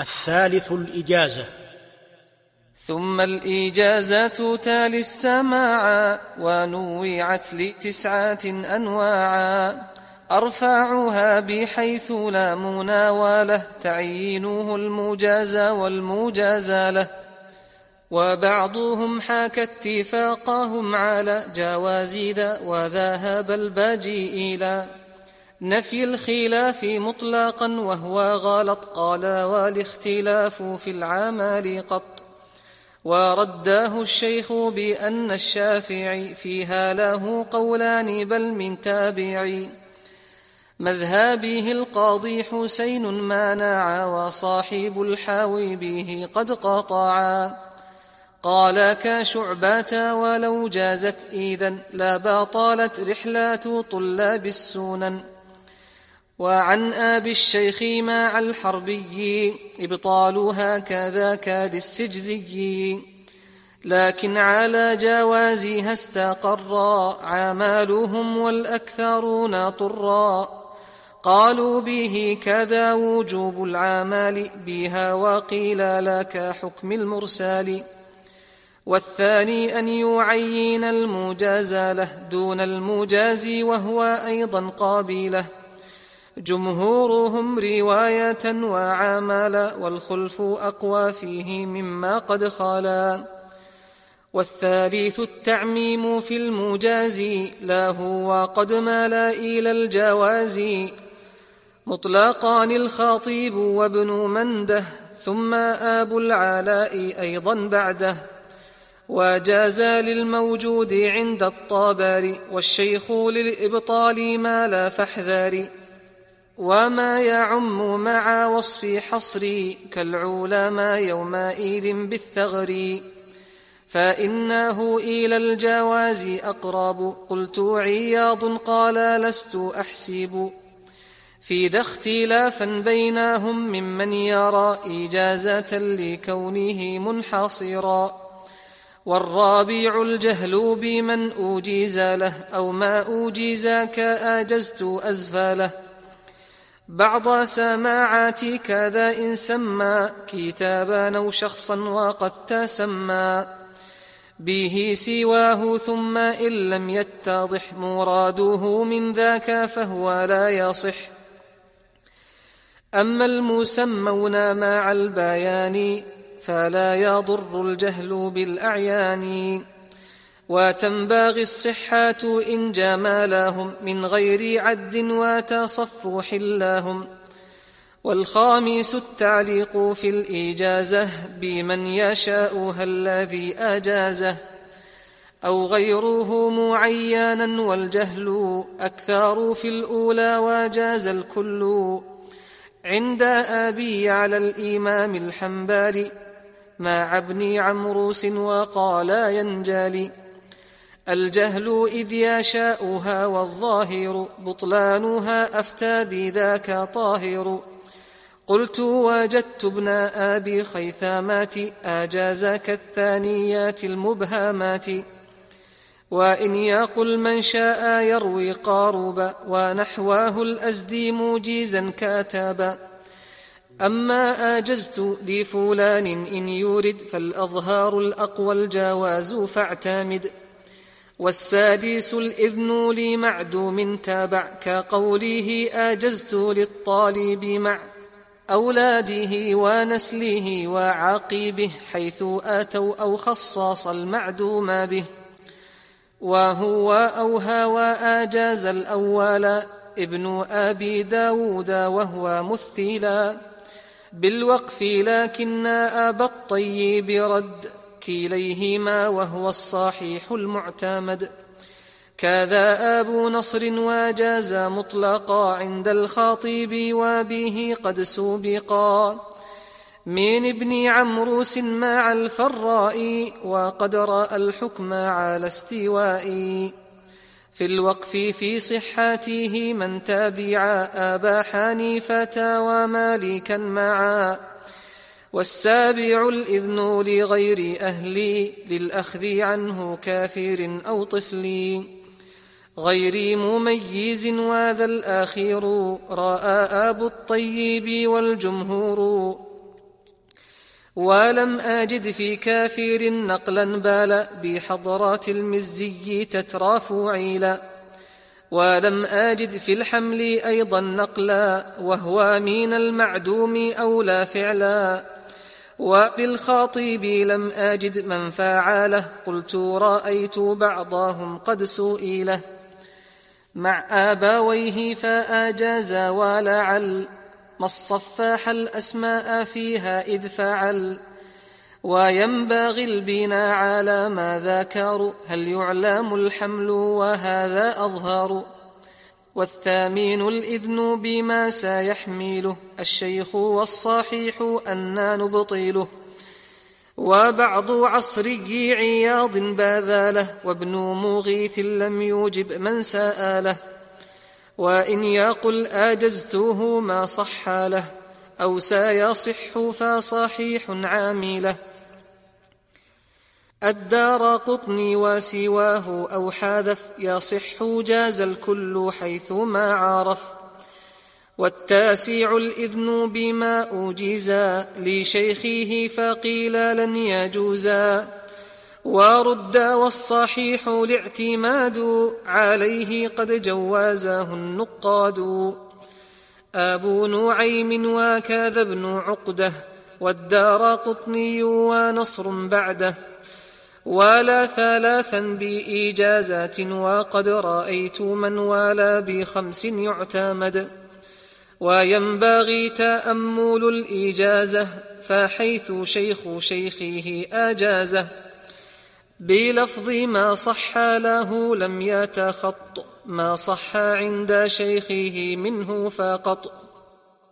الثالث الإجازة. ثم الإيجازات تالي السماعا ونوعت لتسعات أنواعا أرفعها بحيث لا مناولة تعيينه المجازى والمجازى له. وبعضهم حاك اتفاقهم على جواز ذا وذهب الباجي إلى نفي الخلاف مطلقا وهو غلط. قال والاختلاف في العمل قط. ورداه الشيخ بأن الشافعي فيها له قولان بل من تابعي. مذهبه القاضي حسين مانع وصاحب الحاوي به قد قطعا قال كشعبة ولو جازت إذا لا باطلت رحلات طلاب السنن. وعن أبي الشيخ مع الحربي إبطالها كذاك للسجزي لكن على جوازها استقرا عمالهم والأكثرون طرا. قالوا به كذا وجوب العمال بها وقيل لك حكم المرسال والثاني أن يعين المجازى له دون المجازي وهو أيضا قابله. جمهورهم رواية وعملا والخلف أقوى فيه مما قد خلا والثالث التعميم في المجاز لا هو قد مال إلى الجواز. مطلقان الخطيب وابن منده ثم آب العلاء أيضا بعده. وجاز للموجود عند الطابر والشيخ للإبطال ما لا فاحذر وما يعم مع وصف حصري كالعلماء يومئذ بالثغر فإنه إلى الجواز أقرب قلت عياض قال لست أحسب في ذا اختلافا بينهم ممن يرى إجازة لكونه منحصرا والرابع الجهل بمن أوجيز له أو ما أوجيز كأجزت أزفاله بعض سماعات كذا إن سمى كتابا أو شخصا وقد تسمى. به سواه ثم إن لم يتضح مراده من ذاك فهو لا يصح. أما المسمون مع البيان فلا يضر الجهل بالأعيان. وتنبغي الصحات إن جمالهم من غير عد وتصفح لهم والخامس التعليق في الإجازة بمن يشاؤها الذي أجازه. أو غيره معينا والجهل أكثر في الأولى وجاز الكل. عند أبي على الإمام الحنبالي مع ابن عمروس وقال ينجلي. الجهل إذ يشاؤها والظاهر بطلانها أفتى بذاك طاهر. قلت وجدت ابن أبي خيثامات أجازك الثانيات المبهمات وإن يقل من شاء يروي قاربا ونحواه الأزدي موجيزا كاتبا أما آجزت لفلان إن يورد فالأظهار الأقوى الجواز فاعتمد. والسادس الإذن لمعدوم تابع كقوله آجزت للطالب مع أولاده ونسله وعقيبه حيث أتوا أو خصاص المعدوم به وهو أوهى وآجاز الأول ابن أبي داود وهو مثيلا بالوقف لكن أبا الطيب رد كليهما وهو الصحيح المعتمد. كذا أبو نصر وجاز مطلقا عند الخطيب وبه قد سوبقا من ابن عمروس مع الفراء وقد رأى الحكم على استواء. في الوقف في صحته من تابع أبا حنيفة ومالكا معا. والسابع الإذن لغير أهلي للأخذ عنه كافر أو طفل غير مميز وذا الأخير رأى أبو الطيب والجمهور ولم أجد في كافر نقلا بال بحضرات المزي تترى فعيلا ولم أجد في الحمل أيضا نقلا وهو من المعدوم أولى فعلا وبالخاطب لم أجد من فعله قلت رأيت بعضهم قد سئله مع آباويه فأجاز ولعل ما الصفاح الأسماء فيها إذ فعل. وينبغي البناء على ما ذكروا هل يعلم الحمل وهذا أظهر؟ والثامين الإذن بما سيحمله الشيخ والصحيح أنا نبطيله وبعض عصري عياض باذاله وابن مغيث لم يوجب من سآله وإن يقل آجزته ما صح له أو سيصح فصحيح عامله. الدار قطني وسواه أو حاذف يصح جاز الكل حيث ما عرف. والتاسع الإذن بما أوجزا لشيخه فقيل لن يجوزا. ورد والصحيح الاعتماد عليه قد جوازه النقاد. أبو نعيم وكذا ابن عقدة والدار قطني ونصر بعده. ولا ثلاثا بإجازات وقد رأيت من والى بخمس يعتمد وينبغي تأمل الإجازة فحيث شيخ شيخه أجازه بلفظ ما صح له لم يتخط ما صح عند شيخه منه فقط.